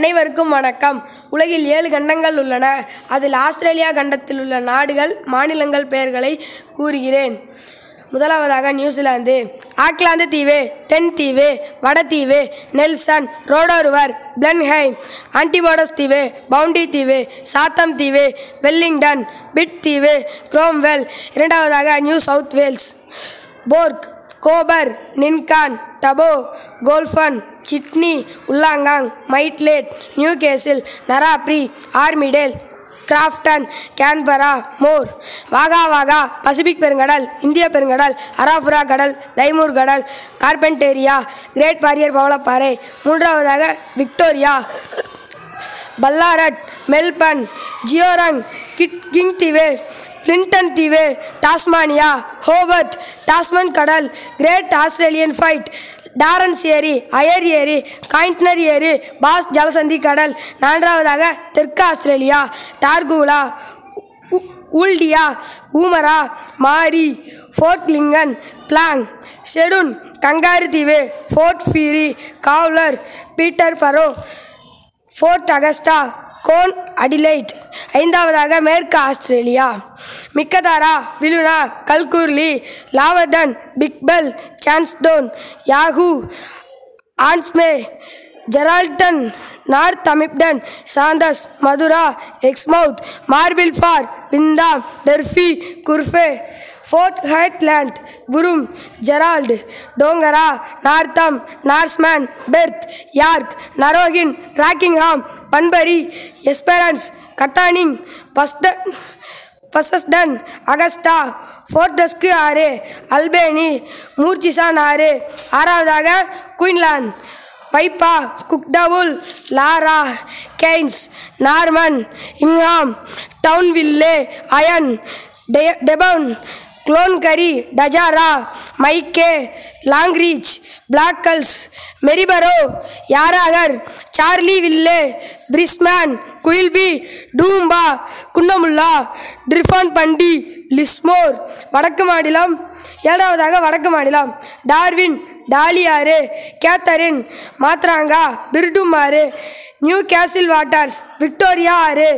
அனைவருக்கும் வணக்கம். உலகில் ஏழு கண்டங்கள் உள்ளன. அதில் ஆஸ்திரேலியா கண்டத்தில் உள்ள நாடுகள் மாநிலங்கள் பெயர்களை கூறுகிறேன். முதலாவதாக நியூசிலாந்து. ஆக்லாந்து தீவு தென் தீவு வடதீவு நெல்சன் ரோடோருவர் பிளன்ஹைம் ஆன்டிபோடஸ் தீவு பவுண்டி தீவு சாத்தம் தீவு வெல்லிங்டன் பிட் தீவு குரோம்வெல். இரண்டாவதாக New South Wales. Bourke Cobar Nyngan Dubbo Goulburn Sydney Wollongong Maitland Newcastle Narrabri Armidale Grafton Canberra Moree Wagga Wagga Pacific பெருங்கடல் இந்திய பெருங்கடல் அராஃபுரா கடல் தைமூர் கடல் கார்பென்டேரியா கிரேட் பாரியர் பவளப்பாறை மூன்றாவதாக விக்டோரியா பல்லாரட் மெல்பர்ன் ஜியோரங் கிட் கிங் தீவு பிளின்டன் தீவு டாஸ்மானியா ஹோபர்ட் டாஸ்மன் கடல் கிரேட் ஆஸ்திரேலியன் ஃபைட் டாரன்ஸ் ஏரி அயர் ஏரி காயின்ட்னர் ஏரி பாஸ் ஜலசந்தி கடல் நான்காவதாக தெற்கு Australia டார்கூலா Ooldea Ooldea Woomera Marree Port Lincoln Blanc ஷெடுன் கங்காரு தீவு Port Pirie Gawler Peterborough Port Augusta cone Adelaide. ஐந்தாவதாக மேற்கு Australia. Meekatharra Wiluna Kalgoorlie Laverton பிக்பெல் சான்ஸ்டோன் யாஹூ ஆன்ஸ்மே ஜெரால்டன் நார்த் அமிப்டன் சாந்தஸ் Mathura Exmouth Marble Bar Wyndham Derby குர்ஃபே Port Hedland குரும் Gerald Dongara Northam Norseman Perth York Narrogin Rockingham Bunbury Esperance Katanning bustard Busselton Augusta Fortescue ஆறு Albany Murchison ஆறு ஆறாவதாக Queensland Weipa Cooktown Laura Cairns Norman Ingham Townsville iron டெ- டெபன் க்ளோன்கரி டஜாரா மைக்கே லாங்ரீச் பிளாக்கல்ஸ் மெரிபரோ யாராகர் Charlie வில்லே பிரிஸ்மேன் குயில்பி டூம்பா குன்னமுல்லா ட்ரிஃபான் பண்டி லிஸ்மோர் வடக்கு மாநிலம் ஏழாவதாக வடக்கு மாநிலம் டார்வின் டாலியாறு கேத்தரின் மாத்ராங்கா பிர்டும் ஆறு நியூ கேசில் வாட்டர்ஸ் விக்டோரியா ஆறு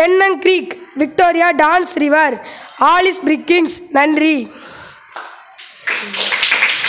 Tennant Creek Victoria dance river Alice பிரிக்கிங்ஸ் நன்றி.